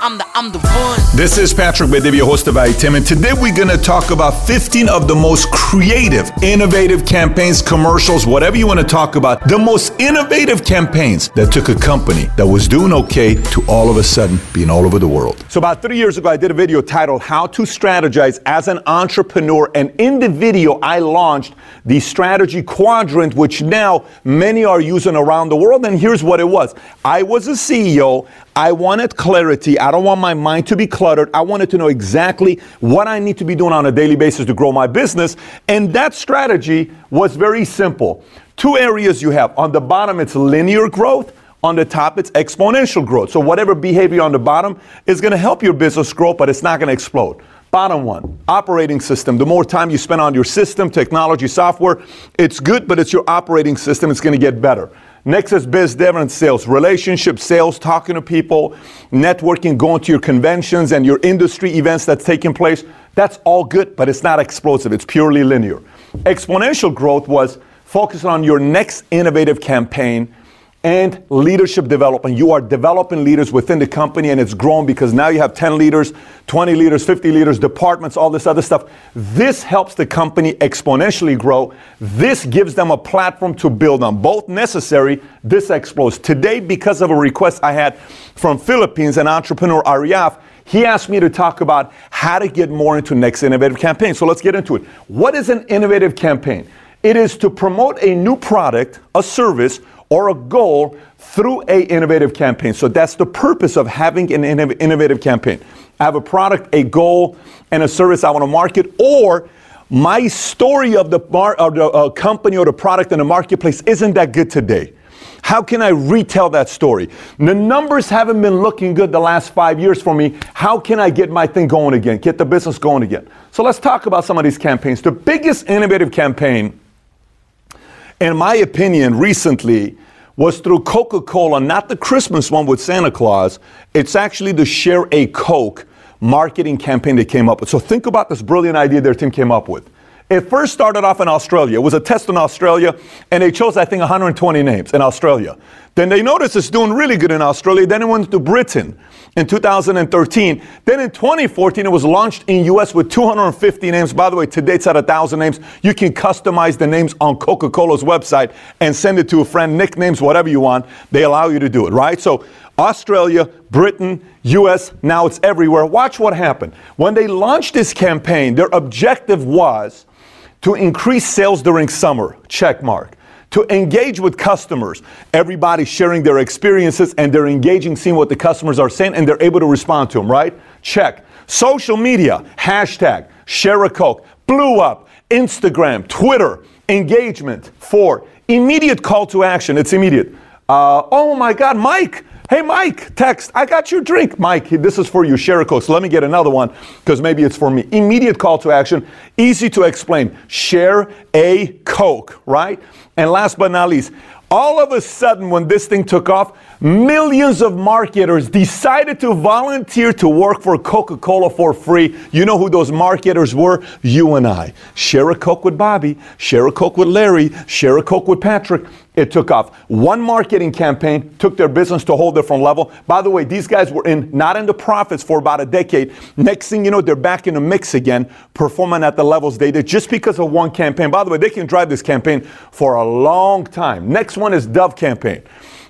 I'm the, I'm the one. This is Patrick Bet-David, your host of Valuetainment, and today we're going to talk about 15 of the most creative, innovative campaigns, commercials, whatever you want to talk about, the most innovative campaigns that took a company that was doing okay to all of a sudden being all over the world. So about three years ago, I did a video titled "How to Strategize as an Entrepreneur," and in the video, I launched the strategy quadrant, which now many are using around the world. And here's what it was: I was a CEO. I wanted clarity. I don't want my mind to be cluttered. I wanted to know exactly what I need to be doing on a daily basis to grow my business. And that strategy was very simple. Two areas you have. On the bottom, it's linear growth. On the top, it's exponential growth. So, whatever behavior on the bottom is going to help your business grow, but it's not going to explode. Bottom one, operating system. The more time you spend on your system, technology, software, it's good, but it's your operating system. It's going to get better. Next is biz dev and sales, relationship sales, talking to people, networking, going to your conventions and your industry events that's taking place. That's all good, but it's not explosive. It's purely linear. Exponential growth was focusing on your next innovative campaign and leadership development. You are developing leaders within the company and it's grown because now you have 10 leaders, 20 leaders, 50 leaders, departments, all this other stuff. This helps the company exponentially grow. This gives them a platform to build on. Both necessary, this explodes. Today, because of a request I had from Philippines, an entrepreneur, Ariaf, he asked me to talk about how to get more into next innovative campaign. So let's get into it. What is an innovative campaign? It is to promote a new product, a service, or a goal through a innovative campaign. So that's the purpose of having an innovative campaign. I have a product, a goal, and a service I want to market, or my story of the, mar- of the uh, company or the product in the marketplace isn't that good today. How can I retell that story? The numbers haven't been looking good the last five years for me. How can I get my thing going again, get the business going again? So let's talk about some of these campaigns. The biggest innovative campaign in my opinion, recently was through Coca Cola, not the Christmas one with Santa Claus. It's actually the Share a Coke marketing campaign they came up with. So think about this brilliant idea their team came up with. It first started off in Australia. It was a test in Australia, and they chose, I think, 120 names in Australia. Then they noticed it's doing really good in Australia. Then it went to Britain in 2013. Then in 2014, it was launched in US with 250 names. By the way, today it's at 1,000 names. You can customize the names on Coca-Cola's website and send it to a friend, nicknames, whatever you want. They allow you to do it, right? So Australia, Britain, US, now it's everywhere. Watch what happened. When they launched this campaign, their objective was to increase sales during summer. Check mark to engage with customers. Everybody's sharing their experiences and they're engaging, seeing what the customers are saying, and they're able to respond to them, right? Check. Social media, hashtag, share a Coke, blew up. Instagram, Twitter, engagement. Four, immediate call to action. It's immediate. Uh, oh my God, Mike. Hey, Mike, text, I got your drink. Mike, this is for you, share a Coke. So let me get another one because maybe it's for me. Immediate call to action, easy to explain. Share a Coke, right? And last but not least, all of a sudden, when this thing took off, millions of marketers decided to volunteer to work for Coca Cola for free. You know who those marketers were? You and I. Share a Coke with Bobby, share a Coke with Larry, share a Coke with Patrick. It took off. One marketing campaign took their business to a whole different level. By the way, these guys were in not in the profits for about a decade. Next thing you know, they're back in the mix again, performing at the levels they did just because of one campaign. By the way, they can drive this campaign for a long time. Next one is Dove campaign.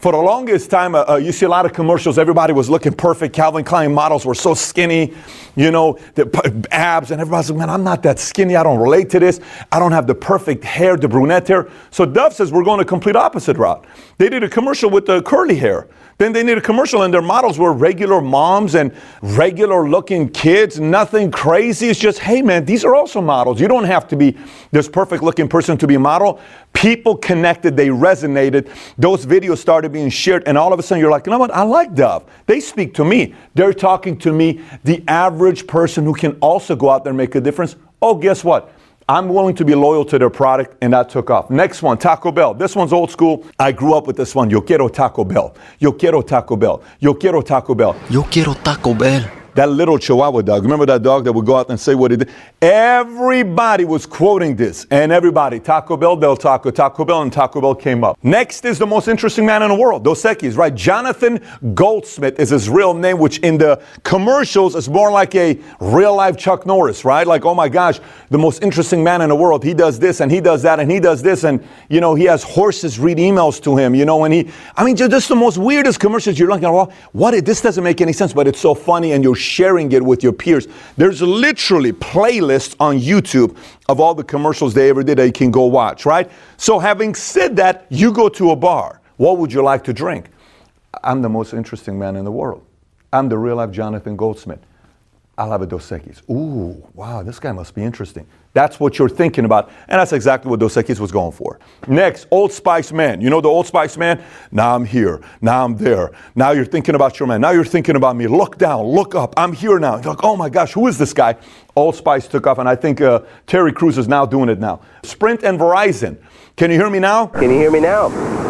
For the longest time, uh, uh, you see a lot of commercials. Everybody was looking perfect. Calvin Klein models were so skinny, you know, the abs, and everybody's like, man, I'm not that skinny. I don't relate to this. I don't have the perfect hair, the brunette hair. So Dove says we're going a complete opposite route. They did a commercial with the curly hair. Then they did a commercial, and their models were regular moms and regular looking kids, nothing crazy. It's just, hey man, these are also models. You don't have to be this perfect looking person to be a model. People connected, they resonated. Those videos started being shared, and all of a sudden you're like, you know what? I like Dove. They speak to me. They're talking to me, the average person who can also go out there and make a difference. Oh, guess what? I'm willing to be loyal to their product, and that took off. Next one, Taco Bell. This one's old school. I grew up with this one. Yo quiero Taco Bell. Yo quiero Taco Bell. Yo quiero Taco Bell. Yo quiero Taco Bell. That little Chihuahua dog. Remember that dog that would go out and say what he did? Everybody was quoting this, and everybody, Taco Bell, Del Taco, Taco Bell, and Taco Bell came up. Next is the most interesting man in the world, Dos Equis, right? Jonathan Goldsmith is his real name, which in the commercials is more like a real life Chuck Norris, right? Like, oh my gosh, the most interesting man in the world. He does this and he does that and he does this, and you know, he has horses read emails to him, you know, and he, I mean, just the most weirdest commercials you're looking at. Well, what? This doesn't make any sense, but it's so funny, and you're sharing it with your peers. There's literally playlists on YouTube of all the commercials they ever did that you can go watch, right? So, having said that, you go to a bar. What would you like to drink? I'm the most interesting man in the world. I'm the real life Jonathan Goldsmith. I'll have a Dos Equis. Ooh, wow, this guy must be interesting. That's what you're thinking about. And that's exactly what Dos Equis was going for. Next, Old Spice Man. You know the Old Spice Man? Now I'm here. Now I'm there. Now you're thinking about your man. Now you're thinking about me. Look down. Look up. I'm here now. You're like, oh my gosh, who is this guy? Old Spice took off, and I think uh, Terry Crews is now doing it now. Sprint and Verizon. Can you hear me now? Can you hear me now?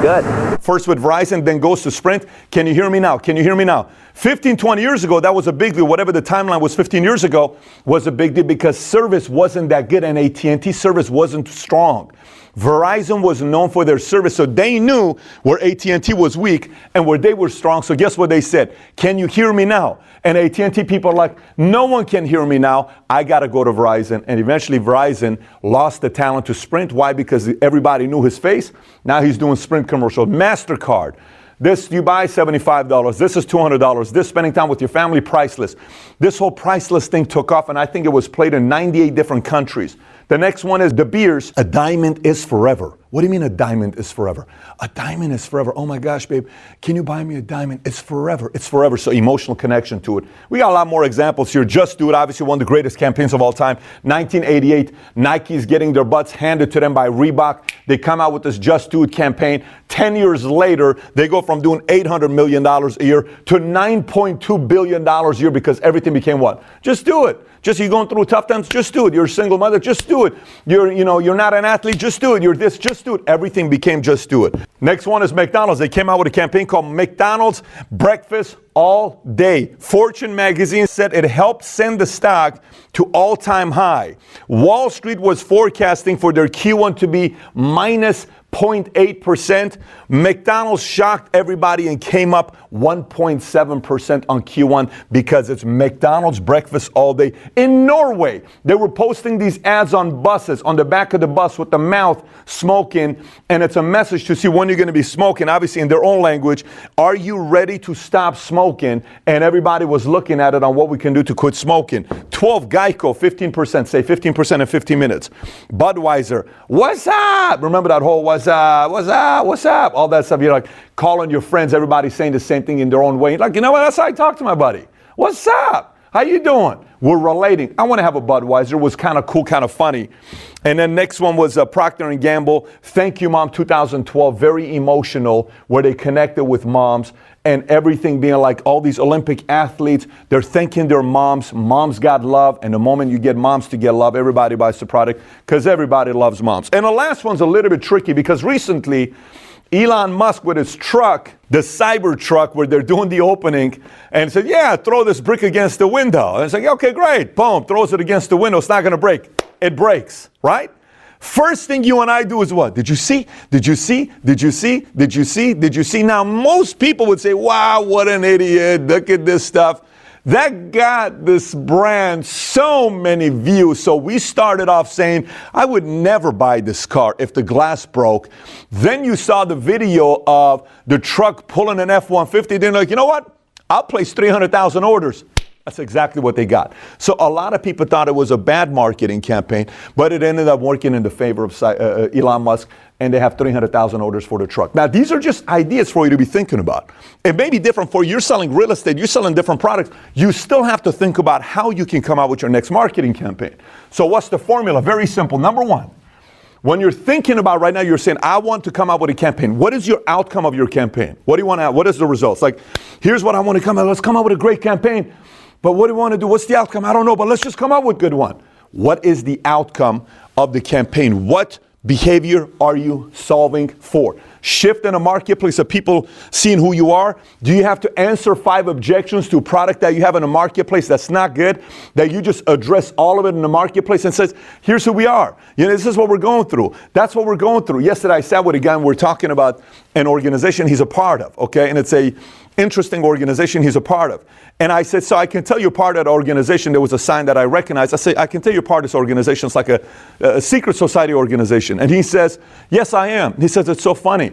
Good. First with Verizon, then goes to Sprint. Can you hear me now? Can you hear me now? 15, 20 years ago, that was a big deal. Whatever the timeline was 15 years ago was a big deal because service wasn't that good and AT&T service wasn't strong. Verizon was known for their service, so they knew where AT&T was weak and where they were strong. So guess what they said? Can you hear me now? And AT&T people are like, no one can hear me now. I got to go to Verizon. And eventually Verizon lost the talent to Sprint. Why? Because everybody knew his face. Now he's doing Sprint commercials. MasterCard. This you buy $75. This is $200. This spending time with your family, priceless. This whole priceless thing took off, and I think it was played in 98 different countries. The next one is De Beers. A diamond is forever. What do you mean a diamond is forever? A diamond is forever. Oh my gosh, babe, can you buy me a diamond? It's forever. It's forever. So emotional connection to it. We got a lot more examples here. Just Do It, obviously one of the greatest campaigns of all time. 1988, Nike's getting their butts handed to them by Reebok. They come out with this Just Do It campaign. 10 years later, they go from doing $800 million a year to $9.2 billion a year because everything became what? Just do it. Just you going through tough times, just do it. You're a single mother, just do it. You're, you know, you're not an athlete, just do it. You're this, just do it. Everything became just do it. Next one is McDonald's. They came out with a campaign called McDonald's Breakfast All Day. Fortune magazine said it helped send the stock to all-time high. Wall Street was forecasting for their Q1 to be minus 0.8%. McDonald's shocked everybody and came up 1.7% on Q1 because it's McDonald's breakfast all day. In Norway, they were posting these ads on buses, on the back of the bus with the mouth smoking, and it's a message to see when you're going to be smoking, obviously in their own language. Are you ready to stop smoking? And everybody was looking at it on what we can do to quit smoking. 12 Geico, 15%, say 15% in 15 minutes. Budweiser, what's up? Remember that whole what's up, what's up, what's up? All that stuff. You're like calling your friends, everybody saying the same thing in their own way. Like, you know what? That's how I talk to my buddy. What's up? How you doing? We're relating. I want to have a Budweiser. It was kind of cool, kind of funny. And then next one was uh, Procter and Gamble. Thank you, Mom, 2012. Very emotional, where they connected with moms and everything being like all these Olympic athletes. They're thanking their moms. Moms got love, and the moment you get moms to get love, everybody buys the product because everybody loves moms. And the last one's a little bit tricky because recently. Elon Musk with his truck, the cyber truck where they're doing the opening, and said, Yeah, throw this brick against the window. And it's like, Okay, great. Boom, throws it against the window. It's not going to break. It breaks, right? First thing you and I do is what? Did you see? Did you see? Did you see? Did you see? Did you see? Now, most people would say, Wow, what an idiot. Look at this stuff. That got this brand so many views. So we started off saying, I would never buy this car if the glass broke. Then you saw the video of the truck pulling an F 150. Then, like, you know what? I'll place 300,000 orders. That's exactly what they got. So a lot of people thought it was a bad marketing campaign, but it ended up working in the favor of uh, uh, Elon Musk, and they have 300,000 orders for the truck. Now, these are just ideas for you to be thinking about. It may be different for you. You're selling real estate, you're selling different products. You still have to think about how you can come out with your next marketing campaign. So, what's the formula? Very simple. Number one, when you're thinking about right now, you're saying, I want to come out with a campaign. What is your outcome of your campaign? What do you want to, have? what is the results? Like, here's what I want to come out. Let's come out with a great campaign. But what do we want to do? What's the outcome? I don't know, but let's just come up with good one. What is the outcome of the campaign? What behavior are you solving for? Shift in a marketplace of people seeing who you are? Do you have to answer five objections to a product that you have in a marketplace that's not good? That you just address all of it in the marketplace and says, here's who we are. You know, this is what we're going through. That's what we're going through. Yesterday I sat with a guy and we're talking about an organization he's a part of, okay? And it's a interesting organization he's a part of. And I said, So I can tell you're part of that organization. There was a sign that I recognized. I said, I can tell you're part of this organization. It's like a, a secret society organization. And he says, Yes, I am. He says, It's so funny.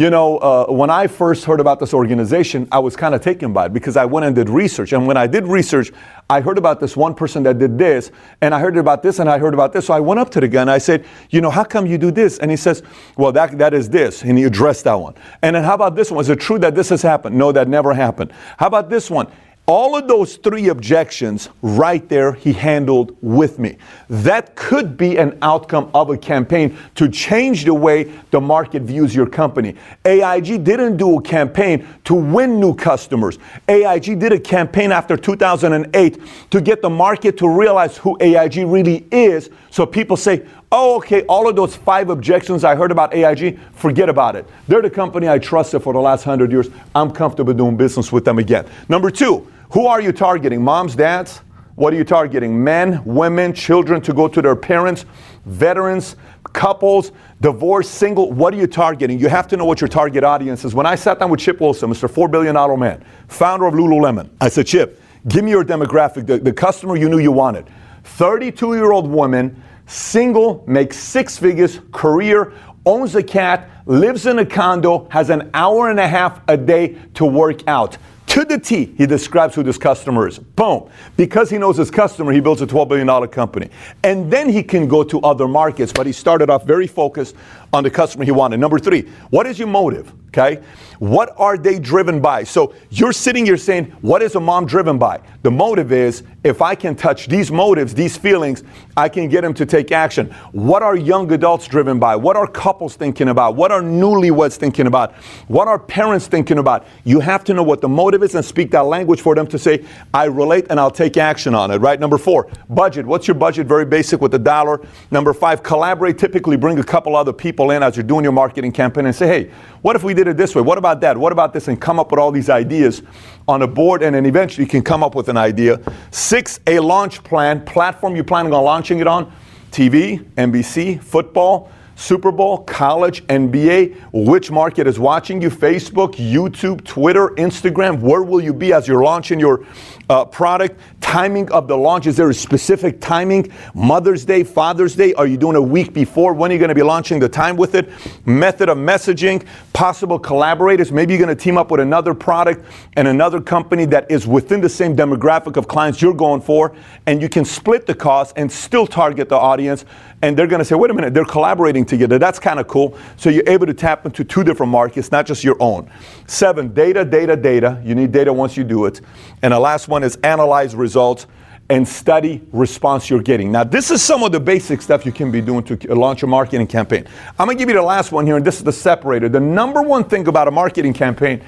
You know, uh, when I first heard about this organization, I was kind of taken by it because I went and did research. And when I did research, I heard about this one person that did this, and I heard about this, and I heard about this. So I went up to the guy and I said, You know, how come you do this? And he says, Well, that, that is this. And he addressed that one. And then how about this one? Is it true that this has happened? No, that never happened. How about this one? All of those three objections right there, he handled with me. That could be an outcome of a campaign to change the way the market views your company. AIG didn't do a campaign to win new customers. AIG did a campaign after 2008 to get the market to realize who AIG really is. So people say, oh, okay, all of those five objections I heard about AIG, forget about it. They're the company I trusted for the last hundred years. I'm comfortable doing business with them again. Number two, who are you targeting? Moms, dads? What are you targeting? Men, women, children to go to their parents, veterans, couples, divorced, single. What are you targeting? You have to know what your target audience is. When I sat down with Chip Wilson, Mr. $4 billion man, founder of Lululemon, I said, Chip, give me your demographic, the, the customer you knew you wanted. 32 year old woman, single, makes six figures, career, owns a cat, lives in a condo, has an hour and a half a day to work out to the T, he describes who this customer is. Boom. Because he knows his customer, he builds a $12 billion company. And then he can go to other markets, but he started off very focused on the customer he wanted. Number three, what is your motive? Okay? What are they driven by? So you're sitting here saying, What is a mom driven by? The motive is if I can touch these motives, these feelings, I can get them to take action. What are young adults driven by? What are couples thinking about? What are newlyweds thinking about? What are parents thinking about? You have to know what the motive is and speak that language for them to say, I relate and I'll take action on it, right? Number four, budget. What's your budget? Very basic with the dollar. Number five, collaborate. Typically bring a couple other people in as you're doing your marketing campaign and say, hey, what if we did it this way? What about that? What about this? And come up with all these ideas on a board, and then eventually you can come up with an idea. Six, a launch plan, platform you're planning on launching it on TV, NBC, football. Super Bowl, college, NBA, which market is watching you? Facebook, YouTube, Twitter, Instagram. Where will you be as you're launching your uh, product? Timing of the launch. Is there a specific timing? Mother's Day, Father's Day? Are you doing a week before? When are you going to be launching the time with it? Method of messaging, possible collaborators. Maybe you're going to team up with another product and another company that is within the same demographic of clients you're going for, and you can split the cost and still target the audience and they're going to say, wait a minute, they're collaborating together. That's kind of cool. So you're able to tap into two different markets, not just your own. Seven, data, data, data. You need data once you do it. And the last one is analyze results and study response you're getting. Now, this is some of the basic stuff you can be doing to launch a marketing campaign. I'm to give you the last one here, and this is the separator. The number one thing about a marketing campaign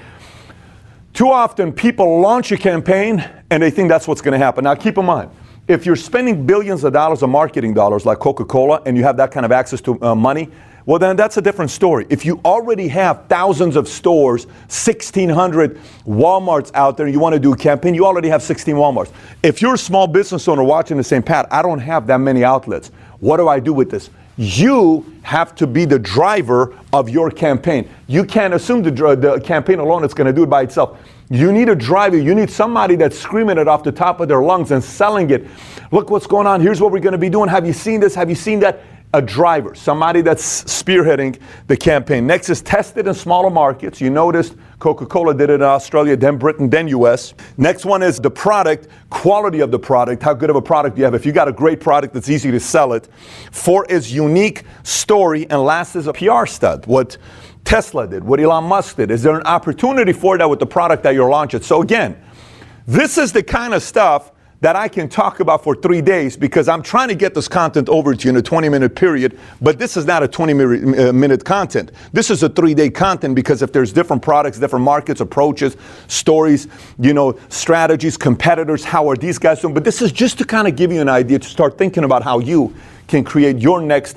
too often people launch a campaign and they think that's what's to happen. Now, keep in mind, if you're spending billions of dollars of marketing dollars like Coca Cola and you have that kind of access to uh, money, well, then that's a different story. If you already have thousands of stores, 1,600 Walmarts out there, you want to do a campaign, you already have 16 Walmarts. If you're a small business owner watching the same, Pat, I don't have that many outlets. What do I do with this? You have to be the driver of your campaign. You can't assume the, the campaign alone is going to do it by itself. You need a driver. You need somebody that's screaming it off the top of their lungs and selling it. Look what's going on. Here's what we're going to be doing. Have you seen this? Have you seen that? A driver, somebody that's spearheading the campaign. Next is tested in smaller markets. You noticed Coca Cola did it in Australia, then Britain, then US. Next one is the product, quality of the product. How good of a product you have? If you got a great product, it's easy to sell it. Four is unique story. And last is a PR stud. What Tesla did, what Elon Musk did? Is there an opportunity for that with the product that you're launching? So again, this is the kind of stuff that I can talk about for three days because I'm trying to get this content over to you in a 20 minute period. But this is not a 20 uh, minute content. This is a three day content because if there's different products, different markets, approaches, stories, you know, strategies, competitors, how are these guys doing? But this is just to kind of give you an idea to start thinking about how you can create your next